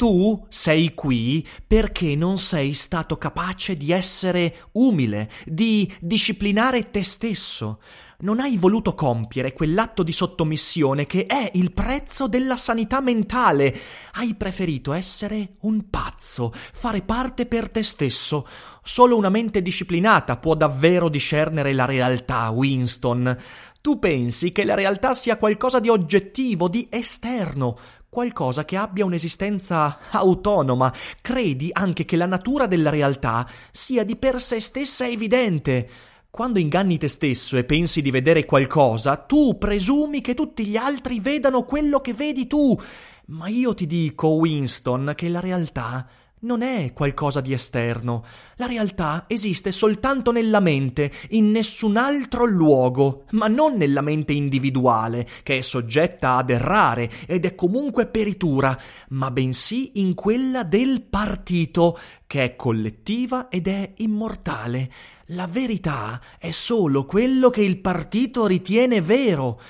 Tu sei qui perché non sei stato capace di essere umile, di disciplinare te stesso. Non hai voluto compiere quell'atto di sottomissione che è il prezzo della sanità mentale. Hai preferito essere un pazzo, fare parte per te stesso. Solo una mente disciplinata può davvero discernere la realtà, Winston. Tu pensi che la realtà sia qualcosa di oggettivo, di esterno, qualcosa che abbia un'esistenza autonoma. Credi anche che la natura della realtà sia di per sé stessa evidente. Quando inganni te stesso e pensi di vedere qualcosa, tu presumi che tutti gli altri vedano quello che vedi tu. Ma io ti dico, Winston, che la realtà non è qualcosa di esterno. La realtà esiste soltanto nella mente, in nessun altro luogo, ma non nella mente individuale, che è soggetta ad errare ed è comunque peritura, ma bensì in quella del partito, che è collettiva ed è immortale. La verità è solo quello che il partito ritiene vero.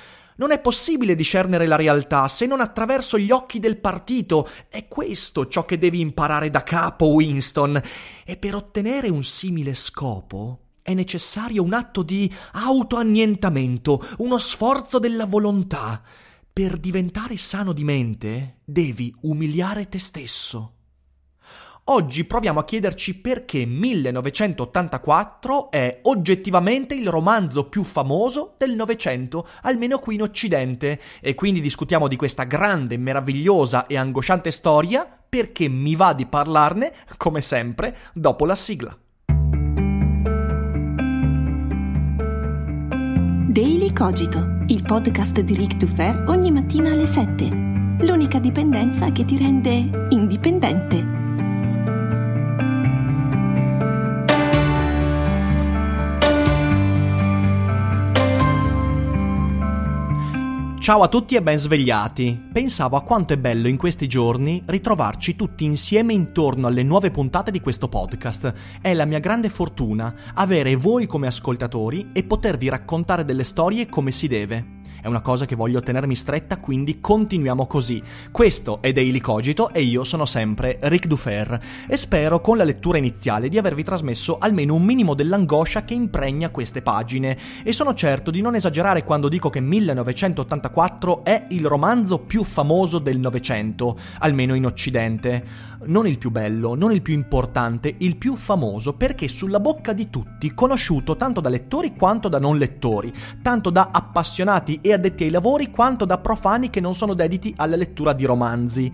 Non è possibile discernere la realtà se non attraverso gli occhi del partito. È questo ciò che devi imparare da capo, Winston. E per ottenere un simile scopo è necessario un atto di autoannientamento, uno sforzo della volontà. Per diventare sano di mente devi umiliare te stesso. Oggi proviamo a chiederci perché 1984 è oggettivamente il romanzo più famoso del Novecento, almeno qui in Occidente, e quindi discutiamo di questa grande, meravigliosa e angosciante storia perché mi va di parlarne, come sempre, dopo la sigla. Daily Cogito, il podcast di Rick Dufer ogni mattina alle 7. L'unica dipendenza che ti rende indipendente. Ciao a tutti e ben svegliati. Pensavo a quanto è bello in questi giorni ritrovarci tutti insieme intorno alle nuove puntate di questo podcast. È la mia grande fortuna avere voi come ascoltatori e potervi raccontare delle storie come si deve. È una cosa che voglio tenermi stretta, quindi continuiamo così. Questo è Daily Cogito e io sono sempre Ric Dufer e spero con la lettura iniziale di avervi trasmesso almeno un minimo dell'angoscia che impregna queste pagine e sono certo di non esagerare quando dico che 1984 è il romanzo più famoso del Novecento, almeno in Occidente. Non il più bello, non il più importante, il più famoso perché sulla bocca di tutti, conosciuto tanto da lettori quanto da non lettori, tanto da appassionati e addetti ai lavori quanto da profani che non sono dediti alla lettura di romanzi.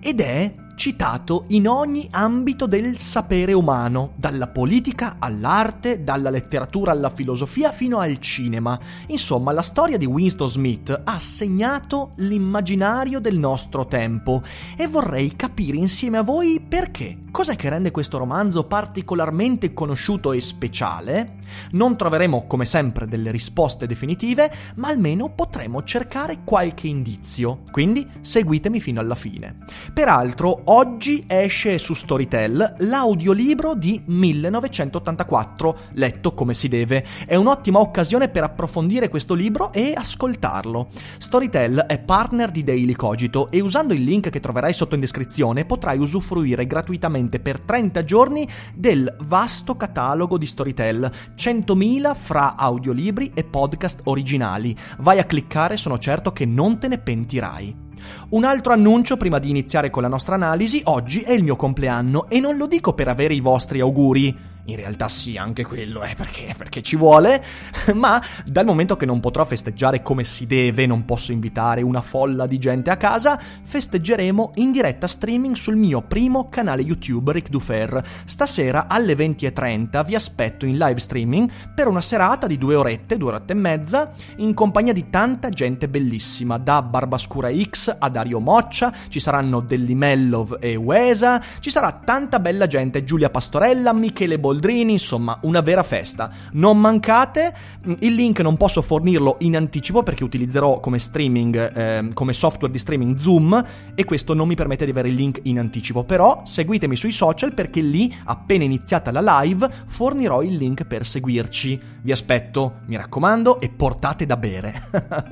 Ed è citato in ogni ambito del sapere umano, dalla politica all'arte, dalla letteratura alla filosofia fino al cinema. Insomma, la storia di Winston Smith ha segnato l'immaginario del nostro tempo e vorrei capire insieme a voi perché. Cos'è che rende questo romanzo particolarmente conosciuto e speciale? Non troveremo come sempre delle risposte definitive, ma almeno potremo cercare qualche indizio. Quindi seguitemi fino alla fine. Peraltro, oggi esce su Storytel l'audiolibro di 1984, letto come si deve. È un'ottima occasione per approfondire questo libro e ascoltarlo. Storytel è partner di Daily Cogito e usando il link che troverai sotto in descrizione potrai usufruire gratuitamente per 30 giorni del vasto catalogo di Storytel, 100.000 fra audiolibri e podcast originali. Vai a cliccare, sono certo che non te ne pentirai. Un altro annuncio prima di iniziare con la nostra analisi, oggi è il mio compleanno e non lo dico per avere i vostri auguri. In realtà sì, anche quello, eh, perché, perché ci vuole, ma dal momento che non potrò festeggiare come si deve, non posso invitare una folla di gente a casa, festeggeremo in diretta streaming sul mio primo canale YouTube Ric Dufer. Stasera alle 20.30 vi aspetto in live streaming per una serata di due orette, due orette e mezza, in compagnia di tanta gente bellissima, da Barbascura X a Dario Moccia, ci saranno Dellimellov e Uesa, ci sarà tanta bella gente, Giulia Pastorella, Michele Boldrini, Boldrini, insomma una vera festa. Non mancate, il link non posso fornirlo in anticipo perché utilizzerò come streaming, eh, come software di streaming Zoom e questo non mi permette di avere il link in anticipo, però seguitemi sui social perché lì, appena iniziata la live, fornirò il link per seguirci. Vi aspetto, mi raccomando, e portate da bere.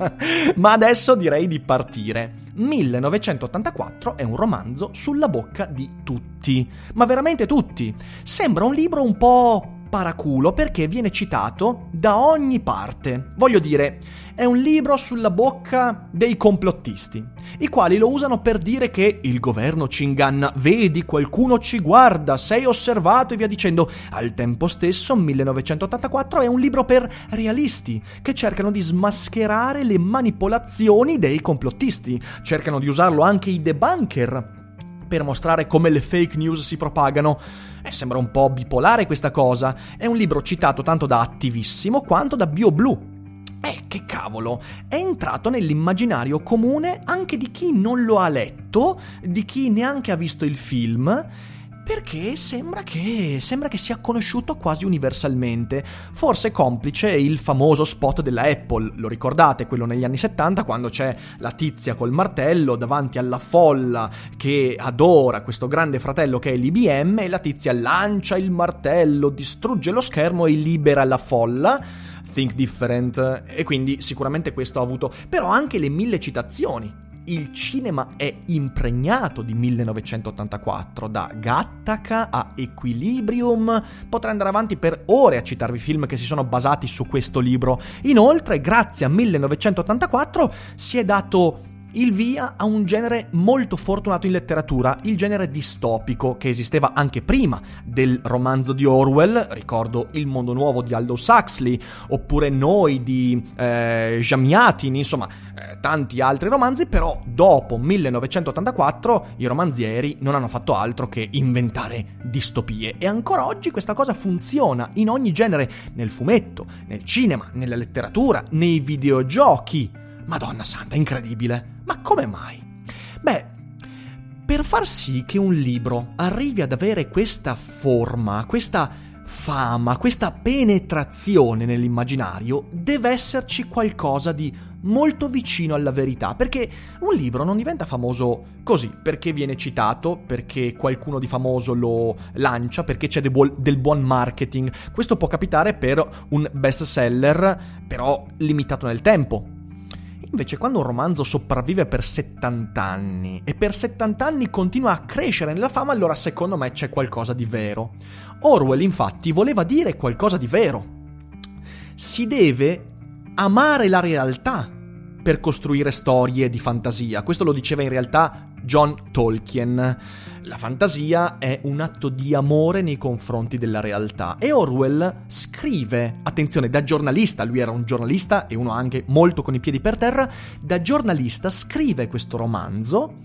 Ma adesso direi di partire. 1984 è un romanzo sulla bocca di tutti, ma veramente tutti. Sembra un libro un po' paraculo perché viene citato da ogni parte. Voglio dire, è un libro sulla bocca dei complottisti, i quali lo usano per dire che il governo ci inganna, vedi, qualcuno ci guarda, sei osservato e via dicendo. Al tempo stesso, 1984 è un libro per realisti, che cercano di smascherare le manipolazioni dei complottisti. Cercano di usarlo anche i debunker per mostrare come le fake news si propagano. Eh, sembra un po' bipolare questa cosa. È un libro citato tanto da Attivissimo quanto da BioBlue. Eh, che cavolo, è entrato nell'immaginario comune anche di chi non lo ha letto, di chi neanche ha visto il film, perché sembra che, sembra che sia conosciuto quasi universalmente. Forse complice il famoso spot della Apple, lo ricordate, quello negli anni 70 quando c'è la tizia col martello davanti alla folla che adora questo grande fratello che è l'IBM e la tizia lancia il martello, distrugge lo schermo e libera la folla. Think Different e quindi sicuramente questo ha avuto però anche le mille citazioni il cinema è impregnato di 1984, da Gattaca a Equilibrium. Potrei andare avanti per ore a citarvi film che si sono basati su questo libro. Inoltre, grazie a 1984 si è dato il via a un genere molto fortunato in letteratura, il genere distopico, che esisteva anche prima del romanzo di Orwell, ricordo Il mondo nuovo di Aldous Huxley, oppure Noi di eh, Jamiatin, insomma, eh, tanti altri romanzi, però dopo 1984 i romanzieri non hanno fatto altro che inventare distopie e ancora oggi questa cosa funziona in ogni genere, nel fumetto, nel cinema, nella letteratura, nei videogiochi. Madonna santa, incredibile. Ma come mai? Beh, per far sì che un libro arrivi ad avere questa forma, questa fama, questa penetrazione nell'immaginario, deve esserci qualcosa di molto vicino alla verità, perché un libro non diventa famoso così, perché viene citato, perché qualcuno di famoso lo lancia, perché c'è del buon marketing. Questo può capitare per un best seller, però limitato nel tempo, Invece quando un romanzo sopravvive per 70 anni e per 70 anni continua a crescere nella fama, allora secondo me c'è qualcosa di vero. Orwell infatti voleva dire qualcosa di vero. Si deve amare la realtà per costruire storie di fantasia. Questo lo diceva in realtà John Tolkien. La fantasia è un atto di amore nei confronti della realtà e Orwell scrive, attenzione, da giornalista, lui era un giornalista e uno anche molto con i piedi per terra, da giornalista scrive questo romanzo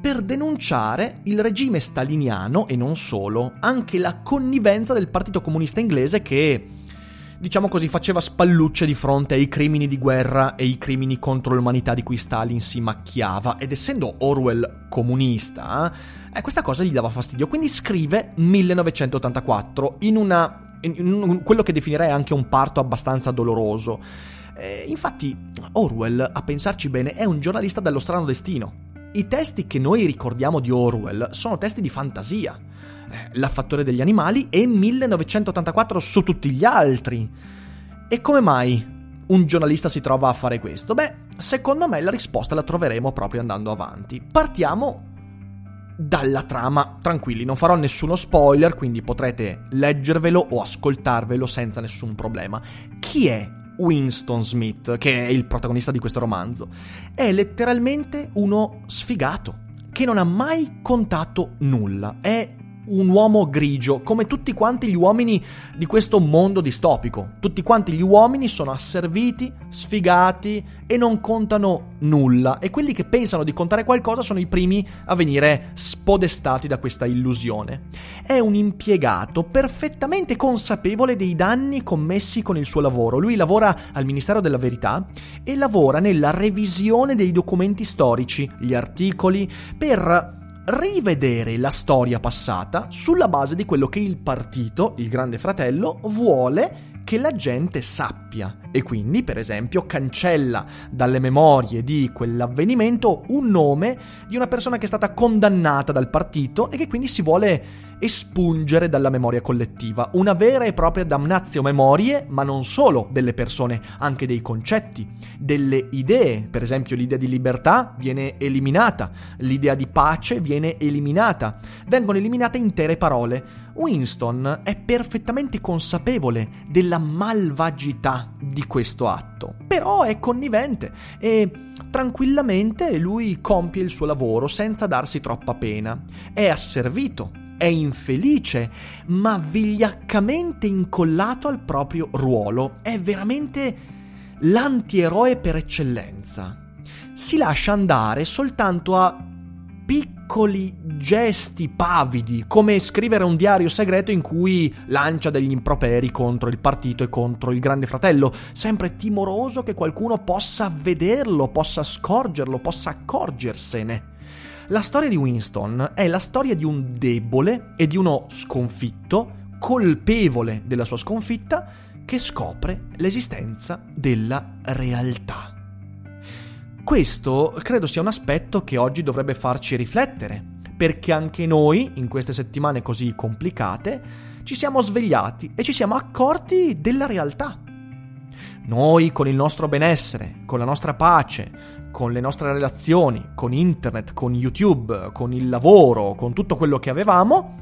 per denunciare il regime staliniano e non solo, anche la connivenza del Partito Comunista Inglese che diciamo così, faceva spallucce di fronte ai crimini di guerra e i crimini contro l'umanità di cui Stalin si macchiava. Ed essendo Orwell comunista, eh, questa cosa gli dava fastidio. Quindi scrive 1984 in una. in quello che definirei anche un parto abbastanza doloroso. Eh, infatti, Orwell, a pensarci bene, è un giornalista dallo strano destino. I testi che noi ricordiamo di Orwell sono testi di fantasia la Fattore degli animali e 1984 su tutti gli altri. E come mai un giornalista si trova a fare questo? Beh, secondo me la risposta la troveremo proprio andando avanti. Partiamo dalla trama, tranquilli, non farò nessuno spoiler, quindi potrete leggervelo o ascoltarvelo senza nessun problema. Chi è Winston Smith, che è il protagonista di questo romanzo? È letteralmente uno sfigato, che non ha mai contato nulla, è un uomo grigio, come tutti quanti gli uomini di questo mondo distopico. Tutti quanti gli uomini sono asserviti, sfigati e non contano nulla. E quelli che pensano di contare qualcosa sono i primi a venire spodestati da questa illusione. È un impiegato perfettamente consapevole dei danni commessi con il suo lavoro. Lui lavora al Ministero della Verità e lavora nella revisione dei documenti storici, gli articoli, per rivedere la storia passata sulla base di quello che il partito, il Grande Fratello, vuole che la gente sappia. E quindi, per esempio, cancella dalle memorie di quell'avvenimento un nome di una persona che è stata condannata dal partito e che quindi si vuole espungere dalla memoria collettiva. Una vera e propria damnazio memorie, ma non solo delle persone, anche dei concetti, delle idee. Per esempio, l'idea di libertà viene eliminata, l'idea di pace viene eliminata, vengono eliminate intere parole. Winston è perfettamente consapevole della malvagità di questo atto, però è connivente e tranquillamente lui compie il suo lavoro senza darsi troppa pena. È asservito, è infelice, ma vigliaccamente incollato al proprio ruolo. È veramente l'antieroe per eccellenza. Si lascia andare soltanto a piccoli gesti pavidi, come scrivere un diario segreto in cui lancia degli improperi contro il partito e contro il grande fratello, sempre timoroso che qualcuno possa vederlo, possa scorgerlo, possa accorgersene. La storia di Winston è la storia di un debole e di uno sconfitto, colpevole della sua sconfitta, che scopre l'esistenza della realtà. Questo credo sia un aspetto che oggi dovrebbe farci riflettere, perché anche noi, in queste settimane così complicate, ci siamo svegliati e ci siamo accorti della realtà. Noi con il nostro benessere, con la nostra pace, con le nostre relazioni, con internet, con YouTube, con il lavoro, con tutto quello che avevamo,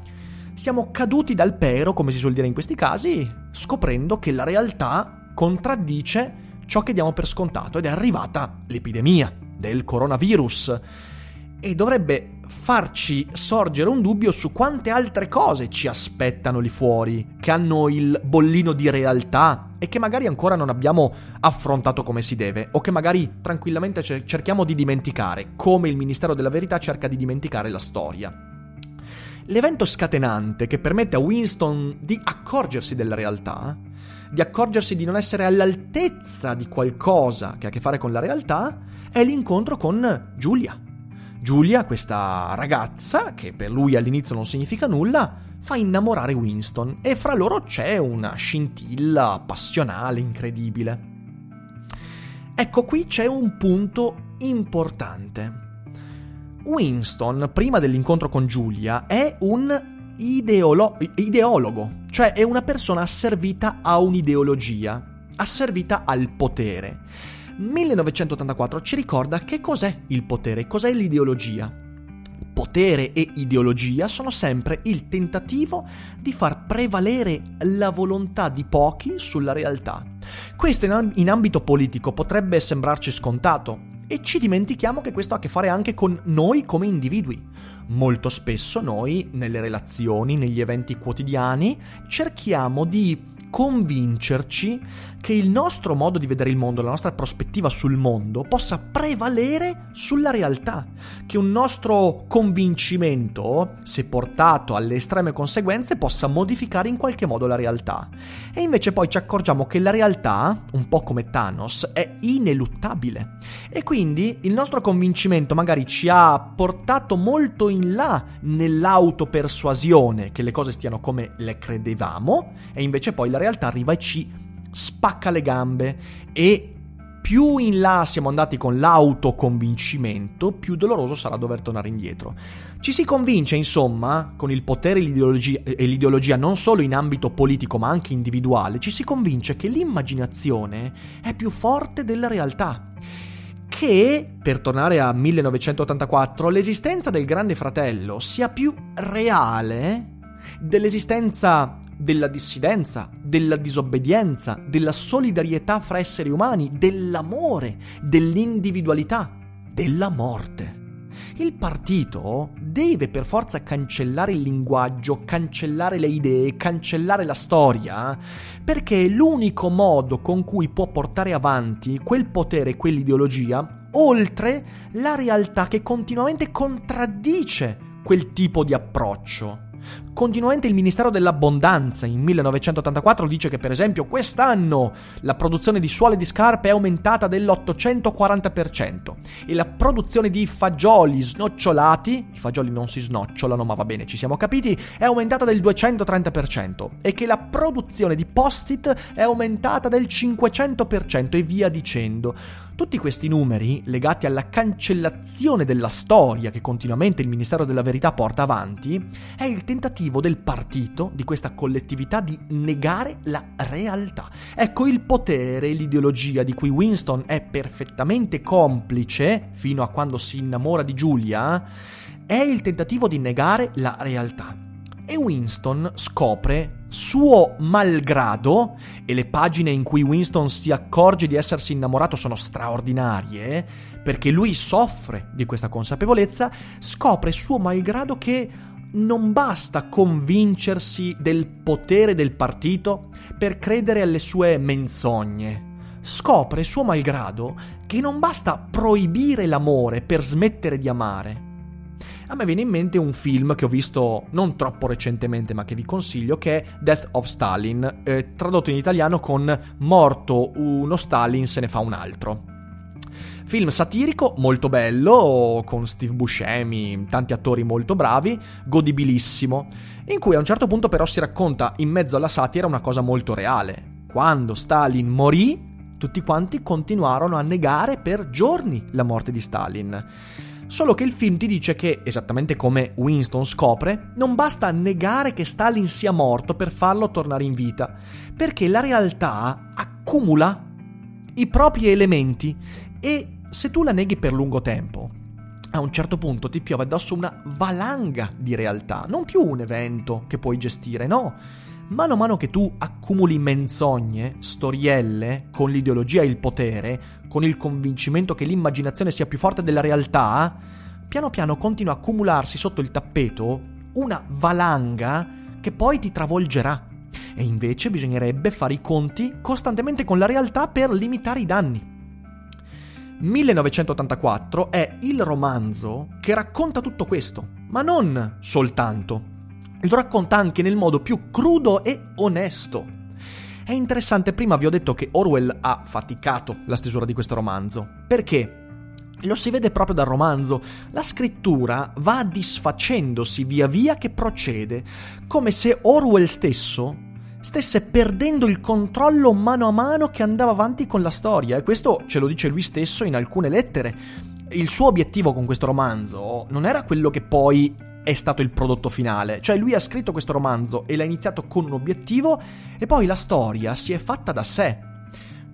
siamo caduti dal pero, come si suol dire in questi casi, scoprendo che la realtà contraddice ciò che diamo per scontato ed è arrivata l'epidemia del coronavirus. E dovrebbe farci sorgere un dubbio su quante altre cose ci aspettano lì fuori, che hanno il bollino di realtà e che magari ancora non abbiamo affrontato come si deve, o che magari tranquillamente cerchiamo di dimenticare, come il Ministero della Verità cerca di dimenticare la storia. L'evento scatenante che permette a Winston di accorgersi della realtà, di accorgersi di non essere all'altezza di qualcosa che ha a che fare con la realtà, è l'incontro con Giulia Giulia, questa ragazza, che per lui all'inizio non significa nulla, fa innamorare Winston e fra loro c'è una scintilla passionale incredibile. Ecco qui c'è un punto importante. Winston, prima dell'incontro con Giulia, è un ideolo- ideologo, cioè è una persona asservita a un'ideologia, asservita al potere 1984 ci ricorda che cos'è il potere, cos'è l'ideologia. Potere e ideologia sono sempre il tentativo di far prevalere la volontà di pochi sulla realtà. Questo in, ambito politico potrebbe sembrarci scontato, e ci dimentichiamo che questo ha a che fare anche con noi come individui. Molto spesso noi, nelle relazioni, negli eventi quotidiani, cerchiamo di convincerci che il nostro modo di vedere il mondo, la nostra prospettiva sul mondo possa prevalere sulla realtà, che un nostro convincimento, se portato alle estreme conseguenze, possa modificare in qualche modo la realtà. E invece poi ci accorgiamo che la realtà, un po' come Thanos, è ineluttabile. E quindi il nostro convincimento magari ci ha portato molto in là nell'autopersuasione che le cose stiano come le credevamo, e invece poi la realtà arriva e ci spacca le gambe e più in là siamo andati con l'autoconvincimento, più doloroso sarà dover tornare indietro. Ci si convince, insomma, con il potere e l'ideologia, e l'ideologia non solo in ambito politico ma anche individuale, ci si convince che l'immaginazione è più forte della realtà. Che, per tornare a 1984, l'esistenza del Grande Fratello sia più reale dell'esistenza della dissidenza, della disobbedienza, della solidarietà fra esseri umani, dell'amore, dell'individualità, della morte. Il partito deve per forza cancellare il linguaggio, cancellare le idee, cancellare la storia, perché è l'unico modo con cui può portare avanti quel potere, quell'ideologia, oltre la realtà che continuamente contraddice quel tipo di approccio. Continuamente il Ministero dell'Abbondanza in 1984 dice che per esempio quest'anno la produzione di suole di scarpe è aumentata dell'840% e la produzione di fagioli snocciolati, i fagioli non si snocciolano ma va bene ci siamo capiti, è aumentata del 230% e che la produzione di post-it è aumentata del 500% e via dicendo. Tutti questi numeri, legati alla cancellazione della storia che continuamente il Ministero della Verità porta avanti, è il tentativo del partito, di questa collettività, di negare la realtà. Ecco, il potere e l'ideologia di cui Winston è perfettamente complice, fino a quando si innamora di Giulia, è il tentativo di negare la realtà. E Winston scopre suo malgrado, e le pagine in cui Winston si accorge di essersi innamorato sono straordinarie, perché lui soffre di questa consapevolezza, scopre suo malgrado che non basta convincersi del potere del partito per credere alle sue menzogne. Scopre suo malgrado che non basta proibire l'amore per smettere di amare a me viene in mente un film che ho visto non troppo recentemente, ma che vi consiglio, che è Death of Stalin, eh, tradotto in italiano con Morto uno Stalin se ne fa un altro. Film satirico, molto bello, con Steve Buscemi, tanti attori molto bravi, godibilissimo, in cui a un certo punto però si racconta in mezzo alla satira una cosa molto reale. Quando Stalin morì, tutti quanti continuarono a negare per giorni la morte di Stalin. Solo che il film ti dice che, esattamente come Winston scopre, non basta negare che Stalin sia morto per farlo tornare in vita, perché la realtà accumula i propri elementi e se tu la neghi per lungo tempo, a un certo punto ti piove addosso una valanga di realtà, non più un evento che puoi gestire, no. Mano a mano che tu accumuli menzogne, storielle, con l'ideologia e il potere, con il convincimento che l'immaginazione sia più forte della realtà, piano piano continua a accumularsi sotto il tappeto una valanga che poi ti travolgerà. E invece bisognerebbe fare i conti costantemente con la realtà per limitare i danni. 1984 è il romanzo che racconta tutto questo, ma non soltanto. Lo racconta anche nel modo più crudo e onesto. È interessante, prima vi ho detto che Orwell ha faticato la stesura di questo romanzo. Perché? Lo si vede proprio dal romanzo. La scrittura va disfacendosi via via che procede, come se Orwell stesso stesse perdendo il controllo mano a mano che andava avanti con la storia. E questo ce lo dice lui stesso in alcune lettere. Il suo obiettivo con questo romanzo non era quello che poi è stato il prodotto finale. Cioè lui ha scritto questo romanzo e l'ha iniziato con un obiettivo e poi la storia si è fatta da sé.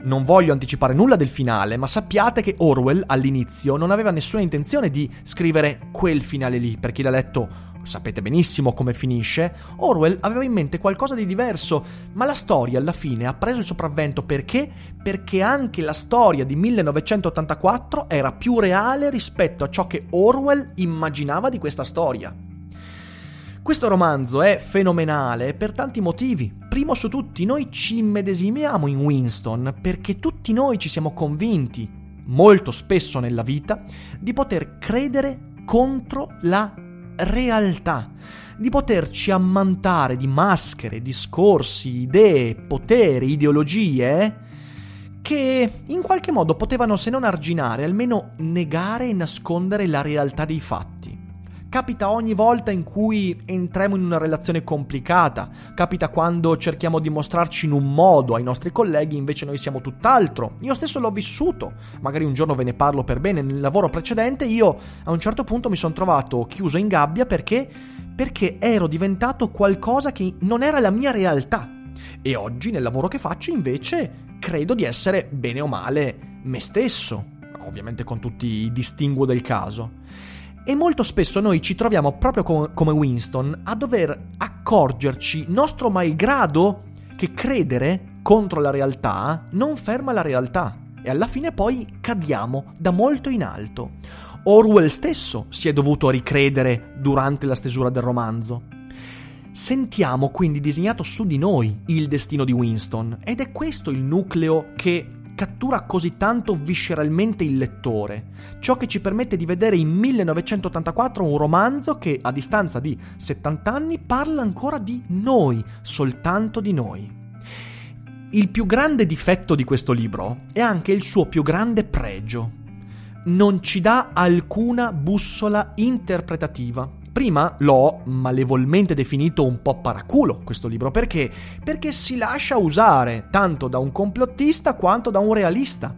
Non voglio anticipare nulla del finale, ma sappiate che Orwell all'inizio non aveva nessuna intenzione di scrivere quel finale lì, per chi l'ha letto sapete benissimo come finisce, Orwell aveva in mente qualcosa di diverso, ma la storia alla fine ha preso il sopravvento perché? Perché anche la storia di 1984 era più reale rispetto a ciò che Orwell immaginava di questa storia. Questo romanzo è fenomenale per tanti motivi. Primo su tutti, noi ci immedesimiamo in Winston perché tutti noi ci siamo convinti, molto spesso nella vita, di poter credere contro la realtà, di poterci ammantare di maschere, discorsi, idee, poteri, ideologie che in qualche modo potevano se non arginare, almeno negare e nascondere la realtà dei fatti. Capita ogni volta in cui entriamo in una relazione complicata, capita quando cerchiamo di mostrarci in un modo ai nostri colleghi, invece noi siamo tutt'altro. Io stesso l'ho vissuto, magari un giorno ve ne parlo per bene, nel lavoro precedente io a un certo punto mi sono trovato chiuso in gabbia perché perché ero diventato qualcosa che non era la mia realtà. E oggi nel lavoro che faccio invece credo di essere bene o male me stesso, ovviamente con tutti i distinguo del caso. E molto spesso noi ci troviamo proprio com- come Winston a dover accorgerci, nostro malgrado, che credere contro la realtà non ferma la realtà e alla fine poi cadiamo da molto in alto. Orwell stesso si è dovuto ricredere durante la stesura del romanzo. Sentiamo quindi disegnato su di noi il destino di Winston ed è questo il nucleo che cattura così tanto visceralmente il lettore, ciò che ci permette di vedere in 1984 un romanzo che a distanza di 70 anni parla ancora di noi, soltanto di noi. Il più grande difetto di questo libro è anche il suo più grande pregio. Non ci dà alcuna bussola interpretativa Prima l'ho malevolmente definito un po' paraculo questo libro, perché? Perché si lascia usare tanto da un complottista quanto da un realista.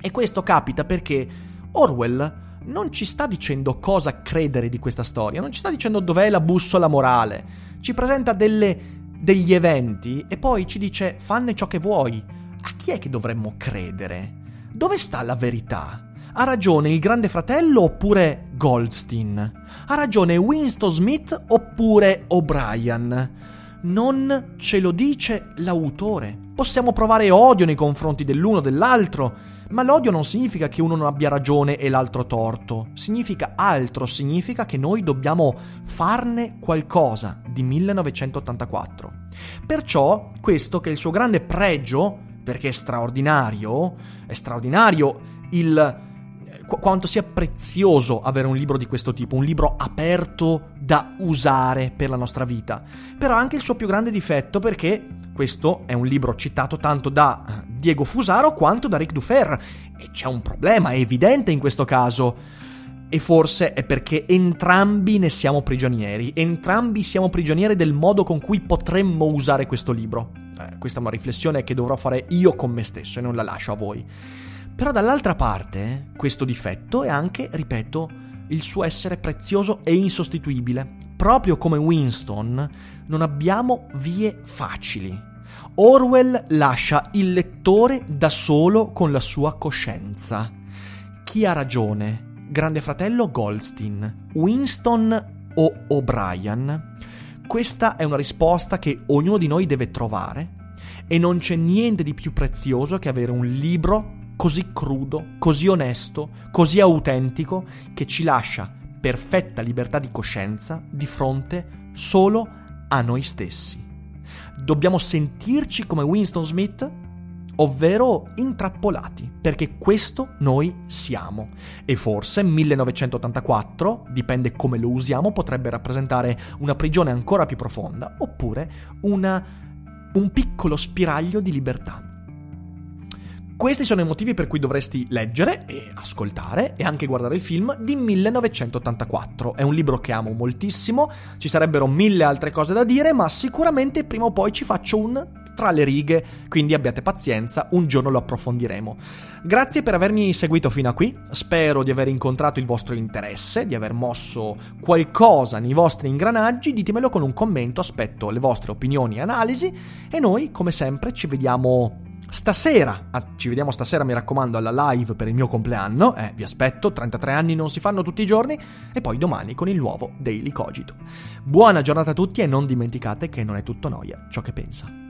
E questo capita perché Orwell non ci sta dicendo cosa credere di questa storia, non ci sta dicendo dov'è la bussola morale, ci presenta delle, degli eventi e poi ci dice fanne ciò che vuoi. A chi è che dovremmo credere? Dove sta la verità? Ha ragione il grande fratello oppure Goldstein? Ha ragione Winston Smith oppure O'Brien? Non ce lo dice l'autore. Possiamo provare odio nei confronti dell'uno o dell'altro, ma l'odio non significa che uno non abbia ragione e l'altro torto, significa altro, significa che noi dobbiamo farne qualcosa di 1984. Perciò questo che è il suo grande pregio, perché è straordinario, è straordinario il qu- quanto sia prezioso avere un libro di questo tipo, un libro aperto da usare per la nostra vita. Però anche il suo più grande difetto perché questo è un libro citato tanto da eh, Diego Fusaro quanto da Ric Dufer e c'è un problema evidente in questo caso. E forse è perché entrambi ne siamo prigionieri, entrambi siamo prigionieri del modo con cui potremmo usare questo libro. Eh, questa è una riflessione che dovrò fare io con me stesso e non la lascio a voi. Però dall'altra parte, questo difetto è anche, ripeto, il suo essere prezioso e insostituibile. Proprio come Winston, non abbiamo vie facili. Orwell lascia il lettore da solo con la sua coscienza. Chi ha ragione? Grande fratello Goldstein, Winston o O'Brien? Questa è una risposta che ognuno di noi deve trovare e non c'è niente di più prezioso che avere un libro così crudo, così onesto, così autentico, che ci lascia perfetta libertà di coscienza di fronte solo a noi stessi. Dobbiamo sentirci come Winston Smith, ovvero intrappolati, perché questo noi siamo. E forse 1984, dipende come lo usiamo, potrebbe rappresentare una prigione ancora più profonda, oppure una, un piccolo spiraglio di libertà. Questi sono i motivi per cui dovresti leggere e ascoltare e anche guardare il film di 1984. È un libro che amo moltissimo, ci sarebbero mille altre cose da dire, ma sicuramente prima o poi ci faccio un tra le righe, quindi abbiate pazienza, un giorno lo approfondiremo. Grazie per avermi seguito fino a qui, spero di aver incontrato il vostro interesse, di aver mosso qualcosa nei vostri ingranaggi, ditemelo con un commento, aspetto le vostre opinioni e analisi e noi, come sempre, ci vediamo Stasera, ah, ci vediamo stasera mi raccomando alla live per il mio compleanno, eh, vi aspetto, 33 anni non si fanno tutti i giorni, e poi domani con il nuovo Daily Cogito. Buona giornata a tutti e non dimenticate che non è tutto noia ciò che pensa.